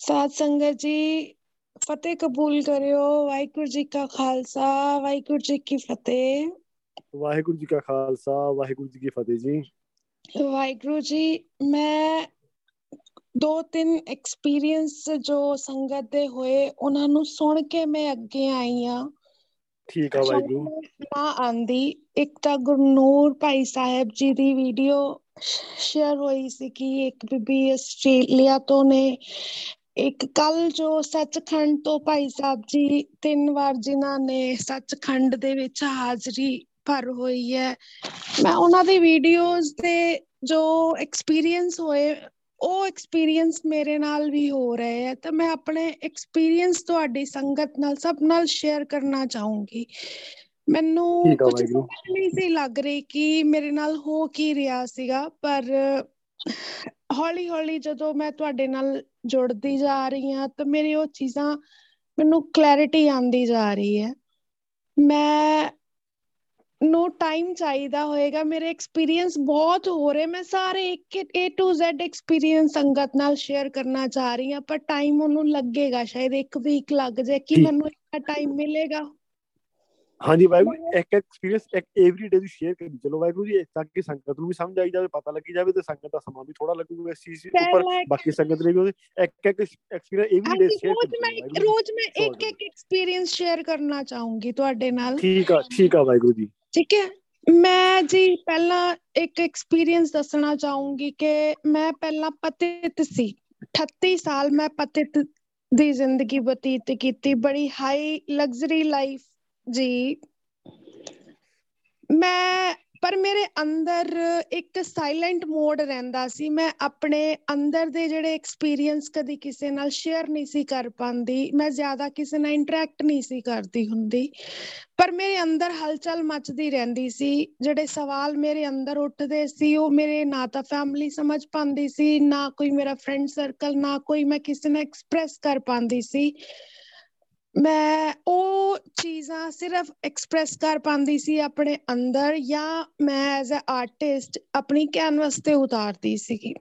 ਸਾਧ ਸੰਗਤ ਜੀ ਫਤਿਹ ਕਬੂਲ ਕਰਿਓ ਵਾਹਿਗੁਰੂ ਜੀ ਕਾ ਖਾਲਸਾ ਵਾਹਿਗੁਰੂ ਜੀ ਕੀ ਫਤਿਹ ਵਾਹਿਗੁਰੂ ਜੀ ਕਾ ਖਾਲਸਾ ਵਾਹਿਗੁਰੂ ਜੀ ਕੀ ਫਤਿਹ ਜੀ ਵਾਹਿਗੁਰੂ ਜੀ ਮੈਂ ਦੋ ਤਿੰਨ ਐਕਸਪੀਰੀਅੰਸ ਜੋ ਸੰਗਤ ਦੇ ਹੋਏ ਉਹਨਾਂ ਨੂੰ ਸੁਣ ਕੇ ਮੈਂ ਅੱਗੇ ਆਈ ਆ ਠੀਕ ਆ ਵਾਹਿਗੁਰੂ ਨਾ ਆਂਦੀ ਇੱਕ ਤਾਂ ਗੁਰਨੂਰ ਭਾਈ ਸਾਹਿਬ ਜੀ ਦੀ ਵੀਡੀਓ ਸ਼ੇਅਰ ਹੋਈ ਸੀ ਕਿ ਇੱਕ ਬੀਬੀ ਆਸਟ੍ਰੇਲੀਆ ਤੋਂ ਨੇ ਇੱਕ ਕੱਲ ਜੋ ਸੱਚਖੰਡ ਤੋਂ ਭਾਈ ਸਾਹਿਬ ਜੀ ਤਿੰਨ ਵਾਰ ਜਿਨ੍ਹਾਂ ਨੇ ਸੱਚਖੰਡ ਦੇ ਵਿੱਚ ਹਾਜ਼ਰੀ ਭਰ ਹੋਈ ਹੈ ਮੈਂ ਉਹਨਾਂ ਦੀ ਵੀਡੀਓਜ਼ ਤੇ ਜੋ ਐਕਸਪੀਰੀਅੰਸ ਹੋਏ ਉਹ ਐਕਸਪੀਰੀਅੰਸ ਮੇਰੇ ਨਾਲ ਵੀ ਹੋ ਰਹੇ ਹੈ ਤਾਂ ਮੈਂ ਆਪਣੇ ਐਕਸਪੀਰੀਅੰਸ ਤੁਹਾਡੀ ਸੰਗਤ ਨਾਲ ਸਭ ਨਾਲ ਸ਼ੇਅਰ ਕਰਨਾ ਚਾਹੂੰਗੀ। ਮੈਨੂੰ ਕੁਝ ਨਹੀਂ ਸੀ ਲੱਗ ਰਹੀ ਕਿ ਮੇਰੇ ਨਾਲ ਹੋ ਕੀ ਰਿਹਾ ਸੀਗਾ ਪਰ ਹੌਲੀ ਹੌਲੀ ਜਦੋਂ ਮੈਂ ਤੁਹਾਡੇ ਨਾਲ ਜੁੜਦੀ ਜਾ ਰਹੀ ਹਾਂ ਤਾਂ ਮੇਰੀ ਉਹ ਚੀਜ਼ਾਂ ਮੈਨੂੰ ਕਲੈਰਿਟੀ ਆਂਦੀ ਜਾ ਰਹੀ ਹੈ। ਮੈਂ ਨੂੰ ਟਾਈਮ ਚਾਹੀਦਾ ਹੋਏਗਾ ਮੇਰੇ ਐਕਸਪੀਰੀਅੰਸ ਬਹੁਤ ਹੋ। ਰਹੇ ਮੈਂ ਸਾਰੇ ਇੱਕ A to Z ਐਕਸਪੀਰੀਅੰਸ ਸੰਗਤ ਨਾਲ ਸ਼ੇਅਰ ਕਰਨਾ ਚਾਹ ਰਹੀ ਹਾਂ ਪਰ ਟਾਈਮ ਉਹਨੂੰ ਲੱਗੇਗਾ ਸ਼ਾਇਦ ਇੱਕ ਵੀਕ ਲੱਗ ਜਾਏ ਕਿ ਮੈਨੂੰ ਇੰਨਾ ਟਾਈਮ ਮਿਲੇਗਾ। ਹਾਂਜੀ ਵਾਹਿਗੁਰੂ ਇੱਕ ਐਕਸਪੀਰੀਅੰਸ ਇੱਕ ਏਵਰੀ ਡੇ ਦੀ ਸ਼ੇਅਰ ਕਰੀ ਚਲੋ ਵਾਹਿਗੁਰੂ ਜੀ ਤਾਂ ਕਿ ਸੰਗਤ ਨੂੰ ਵੀ ਸਮਝ ਆਈ ਜਾਵੇ ਪਤਾ ਲੱਗੀ ਜਾਵੇ ਤੇ ਸੰਗਤ ਦਾ ਸਮਾਂ ਵੀ ਥੋੜਾ ਲੱਗੂਗਾ ਇਸ ਚੀਜ਼ ਉੱਪਰ। ਬਾਕੀ ਸੰਗਤ ਨੇ ਵੀ ਇੱਕ ਇੱਕ ਐਕਸਪੀਰੀਅੰਸ ਏਵਰੀ ਡੇ ਸ਼ੇਅਰ ਮੈਂ ਰੋਜ਼ ਮੈਂ ਇੱਕ ਇੱਕ ਐਕਸਪੀਰੀਅੰਸ ਸ਼ੇਅਰ ਕਰਨਾ ਚਾਹੂੰਗੀ ਤੁਹਾਡੇ ਨਾਲ। ਠੀਕ ਆ ਠੀਕ ਆ ਵਾਹਿਗੁਰੂ ਜੀ। ਠੀਕ ਹੈ। ਮੈਂ ਜੀ ਪਹਿਲਾਂ ਇੱਕ ਐਕਸਪੀਰੀਅੰਸ ਦੱਸਣਾ ਚਾਹੂੰਗੀ ਕਿ ਮੈਂ ਪਹਿਲਾਂ ਪਤਿਤ ਸੀ। 38 ਸਾਲ ਮੈਂ ਪਤਿਤ ਦੀ ਜ਼ਿੰਦਗੀ ਬਤੀਤ ਕੀਤੀ। ਬੜੀ ਹਾਈ ਲਗਜ਼ਰੀ ਲਾਈਫ ਜੀ। ਮੈਂ, ਪਰ ਮੇਰੇ ਅੰਦਰ ਇੱਕ ਸਾਇਲੈਂਟ ਮੋਡ ਰਹਿੰਦਾ ਸੀ। ਮੈਂ ਆਪਣੇ ਅੰਦਰ ਦੇ ਜਿਹੜੇ ਐਕਸਪੀਰੀਅੰਸ ਕਦੀ ਕਿਸੇ ਨਾਲ ਸ਼ੇਅਰ ਨਹੀਂ ਸੀ ਕਰ ਪਾਉਂਦੀ ਮੈਂ ਜ਼ਿਆਦਾ ਕਿਸੇ ਨਾਲ ਇੰਟਰੈਕਟ ਨਹੀਂ ਸੀ ਕਰਦੀ ਹੁੰਦੀ। ਪਰ ਮੇਰੇ ਅੰਦਰ ਹਲਚਲ ਮਚਦੀ ਰਹਿੰਦੀ ਸੀ। ਜਿਹੜੇ ਸਵਾਲ ਮੇਰੇ ਅੰਦਰ ਉੱਠਦੇ ਸੀ, ਉਹ ਮੇਰੇ ਨਾ ਤਾਂ ਫੈਮਿਲੀ ਸਮਝ ਪਾਉਂਦੀ ਸੀ, ਨਾ ਕੋਈ ਮੇਰਾ ਫਰੈਂਡ ਸਰਕਲ ਨਾ ਕੋਈ ਮੈਂ ਕਿਸੇ ਨਾਲ ਐਕਸਪ੍ਰੈਸ ਕਰ ਪਾਉਂਦੀ ਸੀ। ਮੈਂ ਉਹ ਚੀਜ਼ਾਂ ਸਿਰਫ ਐਕਸਪ੍ਰੈਸ ਕਰ ਪਾਉਂਦੀ ਸੀ ਆਪਣੇ ਅੰਦਰ ਜਾਂ ਮੈਂ ਐਜ਼ ਅ ਆਰਟਿਸਟ ਆਪਣੀ ਕੈਨਵਸ ਤੇ ਉਤਾਰਦੀ ਸੀਗੀ।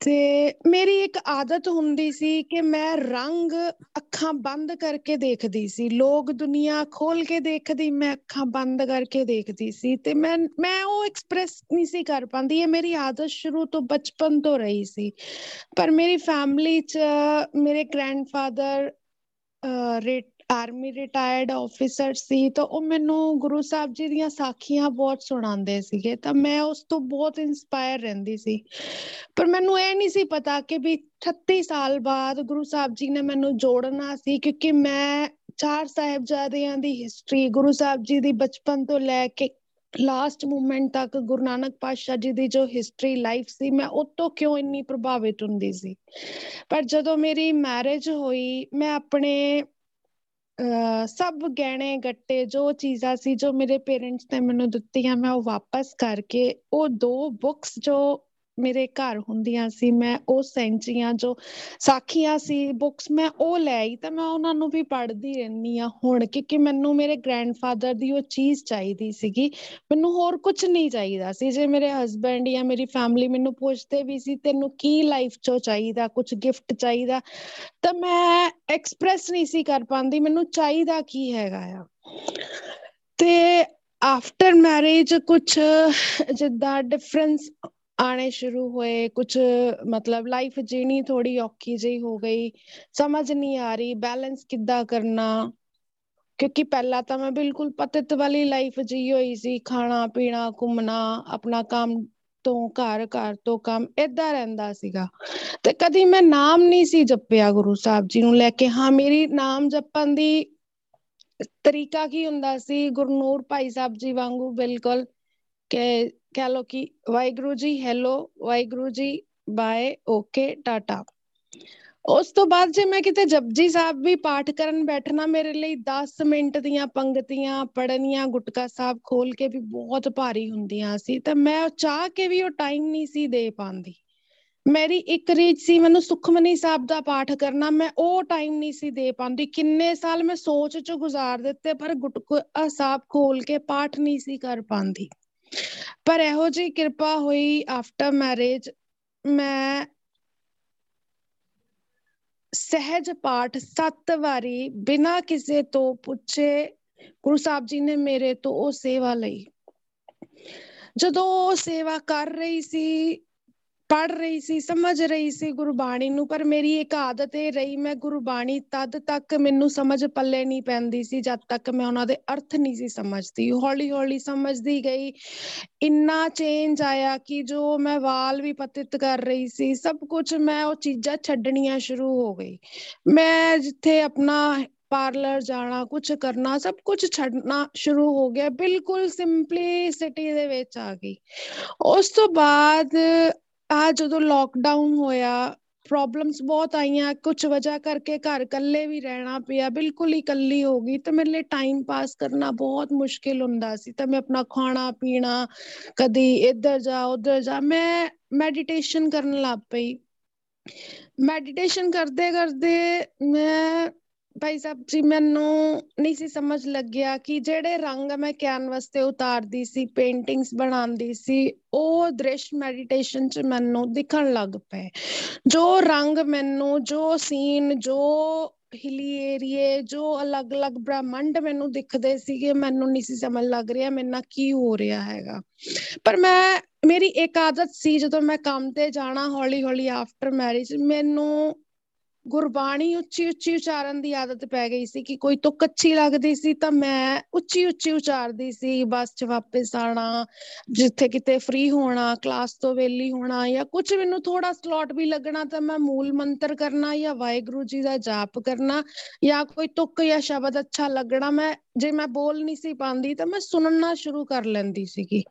ਤੇ ਮੇਰੀ ਇੱਕ ਆਦਤ ਹੁੰਦੀ ਸੀ ਕਿ ਮੈਂ ਰੰਗ ਅੱਖਾਂ ਬੰਦ ਕਰਕੇ ਦੇਖਦੀ ਸੀ। ਲੋਕ ਦੁਨੀਆ ਖੋਲ ਕੇ ਦੇਖਦੀ, ਮੈਂ ਅੱਖਾਂ ਬੰਦ ਕਰਕੇ ਦੇਖਦੀ ਸੀ। ਤੇ ਮੈਂ ਮੈਂ ਉਹ ਐਕਸਪ੍ਰੈਸ ਨਹੀਂ ਸੀ ਕਰ ਪਾਉਂਦੀ, ਇਹ ਮੇਰੀ ਆਦਤ ਸ਼ੁਰੂ ਤੋਂ ਬਚਪਨ ਤੋਂ ਰਹੀ ਸੀ। ਪਰ ਮੇਰੀ ਫੈਮਿਲੀ 'ਚ ਮੇਰੇ ਗ੍ਰੈਂਡਫਾਦਰ ਆਰਮੀ ਰਿਟਾਇਰਡ ਆਫੀਸਰ ਸੀ ਤਾਂ ਉਹ ਮੈਨੂੰ ਗੁਰੂ ਸਾਹਿਬ ਜੀ ਦੀਆਂ ਸਾਖੀਆਂ ਬਹੁਤ ਸੁਣਾਉਂਦੇ ਸੀਗੇ ਤਾਂ ਮੈਂ ਉਸ ਤੋਂ ਬਹੁਤ ਇਨਸਪਾਇਰ ਰਹਿੰਦੀ ਸੀ। ਪਰ ਮੈਨੂੰ ਇਹ ਨਹੀਂ ਸੀ ਪਤਾ ਕਿ ਵੀ 36 ਸਾਲ ਬਾਅਦ ਗੁਰੂ ਸਾਹਿਬ ਜੀ ਨੇ ਮੈਨੂੰ ਜੋੜਨਾ ਸੀ ਕਿਉਂਕਿ ਮੈਂ ਚਾਰ ਸਾਹਿਬਜ਼ਾਦਿਆਂ ਦੀ ਹਿਸਟਰੀ ਗੁਰੂ ਸਾਹਿਬ ਜੀ ਦੀ ਬਚਪਨ ਤੋਂ ਲੈ ਕੇ ਲਾਸਟ ਮੂਮੈਂਟ ਤੱਕ ਗੁਰੂ ਨਾਨਕ ਪਾਤਸ਼ਾਹ ਜੀ ਦੀ ਜੋ ਹਿਸਟਰੀ ਲਾਈਫ ਸੀ, ਮੈਂ ਉਹ ਤੋਂ ਕਿਉਂ ਇੰਨੀ ਪ੍ਰਭਾਵਿਤ ਹੁੰਦੀ ਸੀ? ਪਰ ਜਦੋਂ ਮੇਰੀ ਮੈਰਿਜ ਹੋਈ, ਮੈਂ ਆਪਣੇ ਸਭ ਗਹਿਣੇ ਗੱਟੇ ਜੋ ਚੀਜ਼ਾਂ ਸੀ ਜੋ ਮੇਰੇ ਪੇਰੈਂਟਸ ਨੇ ਮੈਨੂੰ ਦਿੱਤੀਆਂ, ਮੈਂ ਉਹ ਵਾਪਸ ਕਰਕੇ ਉਹ ਦੋ ਬੁੱਕਸ ਜੋ ਮੇਰੇ ਘਰ ਹੁੰਦੀਆਂ ਸੀ, ਮੈਂ ਉਹ ਸੈਂਚੀਆਂ, ਜੋ ਸਾਖੀਆਂ ਸੀ ਬੁੱਕਸ ਮੈਂ ਉਹ ਲੈ ਆਈ ਤਾਂ ਮੈਂ ਉਹਨਾਂ ਨੂੰ ਵੀ ਪੜ੍ਹਦੀ ਰਹਿੰਦੀ ਆ ਹੁਣ, ਕਿਉਂਕਿ ਮੈਨੂੰ ਮੇਰੇ ਗ੍ਰੈਂਡਫਾਦਰ ਦੀ ਉਹ ਚੀਜ਼ ਚਾਹੀਦੀ ਸੀਗੀ, ਮੈਨੂੰ ਹੋਰ ਕੁਝ ਨਹੀਂ ਚਾਹੀਦਾ ਸੀ, ਜੇ ਮੇਰੇ ਹਸਬੰਡ ਜਾਂ ਮੇਰੀ ਫੈਮਿਲੀ ਮੈਨੂੰ ਪੁੱਛਦੇ ਵੀ ਸੀ, ਤੈਨੂੰ ਕੀ ਲਾਈਫ ਚੋਂ ਚਾਹੀਦਾ ਕੁਝ ਗਿਫਟ ਚਾਹੀਦਾ, ਤਾਂ ਮੈਂ ਐਕਸਪ੍ਰੈਸ ਨਹੀਂ ਸੀ ਕਰ ਪਾਉਂਦੀ, ਮੈਨੂੰ ਚਾਹੀਦਾ ਕੀ ਹੈਗਾ ਆ। ਤੇ ਆਫਟਰ ਮੈਰਿਜ ਕੁਝ ਜਿੱਦਾਂ ਡਿਫਰੈਂਸ ਆਣੇ ਸ਼ੁਰੂ ਹੋਏ ਕੁਝ ਮਤਲਬ ਲਾਈਫ ਜੀਣੀ ਥੋੜੀ ਔਖੀ ਜਿਹੀ ਹੋ ਗਈ ਸਮਝ ਨਹੀਂ ਆ ਰਹੀ ਬੈਲੈਂਸ ਕਿੱਦਾਂ ਕਰਨਾ ਕਿਉਂਕਿ ਪਹਿਲਾਂ ਤਾਂ ਮੈਂ ਬਿਲਕੁਲ ਪਤਿਤ ਵਾਲੀ ਲਾਈਫ ਜੀ ਹੋਈ ਸੀ ਖਾਣਾ ਪੀਣਾ ਘੁੰਮਣਾ ਆਪਣਾ ਕੰਮ ਤੋਂ ਘਰ ਘਰ ਤੋਂ ਕੰਮ ਇਦਾਂ ਰਹਿੰਦਾ ਸੀਗਾ ਤੇ ਕਦੀ ਮੈਂ ਨਾਮ ਨਹੀਂ ਸੀ ਜਪਿਆ ਗੁਰੂ ਸਾਹਿਬ ਜੀ ਨੂੰ ਲੈ ਕੇ ਹਾਂ ਮੇਰੀ ਨਾਮ ਜਪਣ ਦੀ ਤਰੀਕਾ ਕੀ ਹੁੰਦਾ ਸੀ ਗੁਰਨੂਰ ਭਾਈ ਸਾਹਿਬ ਜੀ ਵਾਂਗੂ ਬਿਲਕੁਲ ਕਿ ਕਹਿ ਲੋ ਕਿ Waheguru ji hello Waheguru ji bye okay Tata ਉਸ ਤੋਂ ਬਾਅਦ ਜੇ ਮੈਂ ਕਿਤੇ ਜਪਜੀ ਸਾਹਿਬ ਵੀ ਪਾਠ ਕਰਨ ਬੈਠਣਾ, ਮੇਰੇ ਲਈ 10 ਮਿੰਟ ਦੀਆਂ ਪੰਕਤੀਆਂ ਪੜਨੀਆਂ ਗੁਟਕਾ ਸਾਹਿਬ ਖੋਲ ਕੇ ਵੀ ਬਹੁਤ ਭਾਰੀ ਹੁੰਦੀਆਂ ਸੀ, ਤਾਂ ਮੈਂ ਚਾਹ ਕੇ ਵੀ ਉਹ ਟਾਈਮ ਨਹੀਂ ਸੀ ਦੇ ਪਾਉਂਦੀ। ਮੇਰੀ ਇੱਕ ਰੀਚ ਸੀ, ਮੈਨੂੰ ਸੁਖਮਨੀ ਸਾਹਿਬ ਦਾ ਪਾਠ ਕਰਨਾ, ਮੈਂ ਉਹ ਟਾਈਮ ਨਹੀਂ ਸੀ ਦੇ ਪਾਉਂਦੀ। ਕਿੰਨੇ ਸਾਲ ਮੈਂ ਸੋਚ ਚ ਗੁਜ਼ਾਰ ਦਿੱਤੇ, ਪਰ ਗੁਟਕਾ ਸਾਹਿਬ ਖੋਲ ਕੇ ਪਾਠ ਨਹੀਂ ਸੀ ਕਰ ਪਾਉਂਦੀ। ਪਰ ਇਹੋ ਜੀ ਕਿਰਪਾ ਹੋਈ ਆਫਟਰ ਮੈਰਿਜ ਮੈਂ ਸਹਿਜ ਪਾਠ ਸੱਤ ਵਾਰੀ ਬਿਨਾਂ ਕਿਸੇ ਤੋਂ ਪੁੱਛੇ ਗੁਰੂ ਸਾਹਿਬ ਜੀ ਨੇ ਮੇਰੇ ਤੋਂ ਉਹ ਸੇਵਾ ਲਈ। ਜਦੋਂ ਉਹ ਸੇਵਾ ਕਰ ਰਹੀ ਸੀ ਪੜ ਰਹੀ ਸੀ, ਸਮਝ ਰਹੀ ਸੀ ਗੁਰਬਾਣੀ ਨੂੰ, ਪਰ ਮੇਰੀ ਇੱਕ ਆਦਤ ਇਹ ਰਹੀ, ਮੈਂ ਗੁਰਬਾਣੀ ਤਦ ਤੱਕ ਮੈਨੂੰ ਸਮਝ ਪੱਲੇ ਨਹੀਂ ਪੈਂਦੀ ਸੀ, ਜਦ ਤੱਕ ਮੈਂ ਉਹਨਾਂ ਦੇ ਅਰਥ ਨਹੀਂ ਸੀ ਸਮਝਦੀ। ਹੌਲੀ ਹੌਲੀ ਸਮਝਦੀ ਗਈ। ਇੰਨਾ ਚੇਂਜ ਆਇਆ ਕਿ ਜੋ ਮੈਂ ਵਾਲ ਵੀ ਪਤਿਤ ਕਰ ਰਹੀ ਸੀ, ਸਭ ਕੁਝ ਮੈਂ ਉਹ ਚੀਜ਼ਾਂ ਛੱਡਣੀਆਂ ਸ਼ੁਰੂ ਹੋ ਗਈ। ਮੈਂ ਜਿੱਥੇ ਆਪਣਾ ਪਾਰਲਰ ਜਾਣਾ ਕੁਝ ਕਰਨਾ, ਸਭ ਕੁਝ ਛੱਡਣਾ ਸ਼ੁਰੂ ਹੋ ਗਿਆ, ਬਿਲਕੁਲ ਸਿੰਪਲੀਸਿਟੀ ਦੇ ਵਿੱਚ ਆ ਗਈ। ਉਸ ਤੋਂ ਬਾਅਦ ਆ ਜਦੋਂ ਲੋਕਡਾਊਨ ਹੋਇਆ ਪ੍ਰੋਬਲਮਸ ਬਹੁਤ ਆਈਆਂ ਕੁਝ ਵਜ੍ਹਾ ਕਰਕੇ ਘਰ ਇਕੱਲੇ ਵੀ ਰਹਿਣਾ ਪਿਆ, ਬਿਲਕੁਲ ਹੀ ਇਕੱਲੀ ਹੋ ਗਈ, ਤੇ ਮੇਰੇ ਲਈ ਟਾਈਮ ਪਾਸ ਕਰਨਾ ਬਹੁਤ ਮੁਸ਼ਕਿਲ ਹੁੰਦਾ ਸੀ, ਤਾਂ ਮੈਂ ਆਪਣਾ ਖਾਣਾ ਪੀਣਾ ਕਦੀ ਇੱਧਰ ਜਾ, ਉੱਧਰ ਜਾ, ਮੈਂ ਮੈਡੀਟੇਸ਼ਨ ਕਰਨ ਲੱਗ ਪਈ। ਮੈਡੀਟੇਸ਼ਨ ਕਰਦੇ ਕਰਦੇ ਮੈਂ ਭਾਈ ਸਾਹਿਬ ਜੀ, ਮੈਨੂੰ ਨਹੀਂ ਸੀ ਸਮਝ ਲੱਗਿਆ ਕਿ ਜਿਹੜੇ ਰੰਗ ਮੈਂ ਕੈਨਵਸ ਤੇ ਉਤਾਰਦੀ ਸੀ, ਪੇਂਟਿੰਗਸ ਬਣਾਉਂਦੀ ਸੀ, ਉਹ ਦ੍ਰਿਸ਼ ਮੈਡੀਟੇਸ਼ਨ ਚ ਮੈਨੂੰ ਦਿਖਣ ਲੱਗ ਪਏ। ਜੋ ਰੰਗ ਮੈਨੂੰ, ਜੋ ਸੀਨ, ਜੋ ਹਿਲੀ ਏਰੀਏ, ਜੋ ਅਲੱਗ-ਅਲੱਗ ਬ੍ਰਹਮੰਡ ਮੈਨੂੰ ਦਿਖਦੇ ਸੀਗੇ, ਮੈਨੂੰ ਨਹੀਂ ਸੀ ਸਮਝ ਲੱਗ ਰਿਹਾ ਮੇਰੇ ਕੀ ਹੋ ਰਿਹਾ ਹੈਗਾ। ਪਰ ਮੈਂ, ਮੇਰੀ ਇੱਕ ਆਦਤ ਸੀ ਜਦੋਂ ਮੈਂ ਕੰਮ ਤੇ ਜਾਣਾ, ਹੌਲੀ-ਹੌਲੀ ਆਫਟਰ ਮੈਰਿਜ ਮੈਨੂੰ ਗੁਰਬਾਣੀ ਉੱਚੀ ਉੱਚੀ ਉਚਾਰਨ ਦੀ ਆਦਤ ਪੈ ਗਈ ਸੀ ਕਿ ਕੋਈ ਤੁਕ ਅੱਛੀ ਲੱਗਦੀ ਸੀ ਤਾਂ ਮੈਂ ਉੱਚੀ ਉੱਚੀ ਉਚਾਰਦੀ ਸੀ, ਬੱਸ 'ਚ ਵਾਪਸ ਆਣਾ ਜਿੱਥੇ ਕਿਤੇ ਫ੍ਰੀ ਹੋਣਾ ਕਲਾਸ ਤੋਂ ਵੇਲੀ ਹੋਣਾ ਜਾਂ ਕੁਝ ਮੈਨੂੰ ਥੋੜਾ ਸਲੋਟ ਵੀ ਲੱਗਣਾ ਤਾਂ ਮੈਂ ਮੂਲ ਮੰਤਰ ਕਰਨਾ ਜਾਂ ਵਾਹਿਗੁਰੂ ਜੀ ਦਾ ਜਾਪ ਕਰਨਾ ਜਾਂ ਕੋਈ ਤੁਕ ਜਾਂ ਸ਼ਬਦ ਅੱਛਾ ਲੱਗਣਾ, ਮੈਂ ਜੇ ਮੈਂ ਬੋਲ ਨਹੀਂ ਸੀ ਪਾਉਂਦੀ ਤਾਂ ਮੈਂ ਸੁਣਨਾ ਸ਼ੁਰੂ ਕਰ ਲੈਂਦੀ ਸੀਗੀ।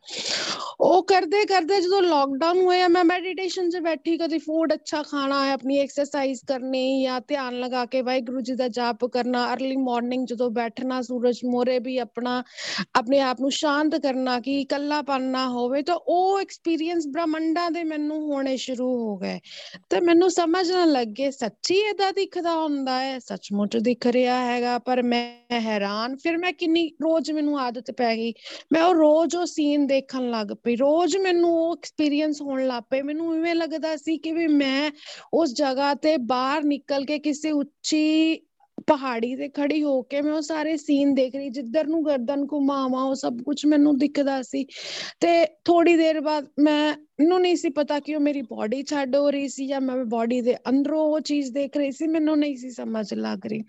ਉਹ ਕਰਦੇ ਕਰਦੇ ਜਦੋਂ ਲੋਕਡਾਊਨ ਹੋਇਆ, ਮੈਂ ਮੈਡੀਟੇਸ਼ਨ 'ਚ ਬੈਠੀ, ਕਦੀ ਫੂਡ ਅੱਛਾ ਖਾਣਾ ਹੈ ਆਪਣੀ ਐਕਸਰਸਾਈਜ਼ ਕਰਨੀ ਜਾਂ ਧਿਆਨ ਲਗਾ ਕੇ ਵਾਹਿਗੁਰੂ ਜੀ ਦਾ ਜਾਪ ਕਰਨਾ अर्ਲੀ ਮਾਰਨਿੰਗ ਜਦੋਂ ਬੈਠਣਾ, ਸੂਰਜ ਮੋਰੇ ਵੀ ਆਪਣਾ, ਆਪਣੇ ਆਪ ਨੂੰ ਸ਼ਾਂਤ ਕਰਨਾ ਕਿ ਇਕੱਲਾਪਨ ਨਾ ਹੋਵੇ, ਤਾਂ ਉਹ ਐਕਸਪੀਰੀਅੰਸ ਬ੍ਰਹਮੰਡਾਂ ਦੇ ਮੈਨੂੰ ਹੋਣੇ ਸ਼ੁਰੂ ਹੋ ਗਏ। ਤੇ ਮੈਨੂੰ ਸਮਝਣ ਲੱਗੇ, ਸੱਚੀ ਇਹਦਾ ਦਿਖਦਾ ਹੁੰਦਾ ਹੈ? ਸੱਚਮੁੱਚ ਦਿਖ ਰਿਹਾ ਹੈਗਾ, ਪਰ ਮੈਂ ਹੈਰਾਨ। ਫਿਰ ਮੈਂ ਕਿੰਨੀ, ਰੋਜ਼ ਮੈਨੂੰ ਆਦਤ ਪੈ ਗਈ। ਮੈਂ ਉਹ ਰੋਜ਼ ਉਹ ਸੀਨ ਦੇਖਣ ਲੱਗ ਪਈ ਰੋਜ਼ ਮੈਨੂੰ ਉਹ ਐਕਸਪੀਰੀਅੰਸ ਹੋਣ ਲੱਗ ਪਏ। ਮੈਨੂੰ ਇਵੇਂ ਲੱਗਦਾ ਸੀ ਕਿ ਵੀ ਮੈਂ ਉਸ ਜਗ੍ਹਾ ਤੇ ਬਾਹਰ ਨਿਕਲ ਕੇ ਕਿਸੇ ਉੱਚੀ ਪਹਾੜੀ ਤੇ ਖੜੀ ਹੋ ਕੇ ਮੈਂ ਉਹ ਸਾਰੇ ਸੀਨ ਦੇਖ ਰਹੀ, ਜਿੱਧਰ ਨੂੰ ਗਰਦਨ ਘੁਮਾਵਾਂ, ਉਹ ਸਭ ਕੁਝ ਮੈਨੂੰ ਦਿਖਦਾ ਸੀ। ਤੇ ਥੋੜੀ ਦੇਰ ਬਾਅਦ ਮੈਂ ਨੂੰ ਨਹੀਂ ਸੀ ਪਤਾ ਕਿ ਉਹ ਮੇਰੀ ਬਾਡੀ ਛੱਡ ਹੋ ਰਹੀ ਸੀ ਜਾਂ ਮੈਂ ਬਾਡੀ ਦੇ ਅੰਦਰੋਂ ਉਹ ਚੀਜ਼ ਦੇਖ ਰਹੀ ਸੀ, ਮੈਨੂੰ ਨਹੀਂ ਸੀ ਸਮਝ ਲੱਗ ਰਹੀ।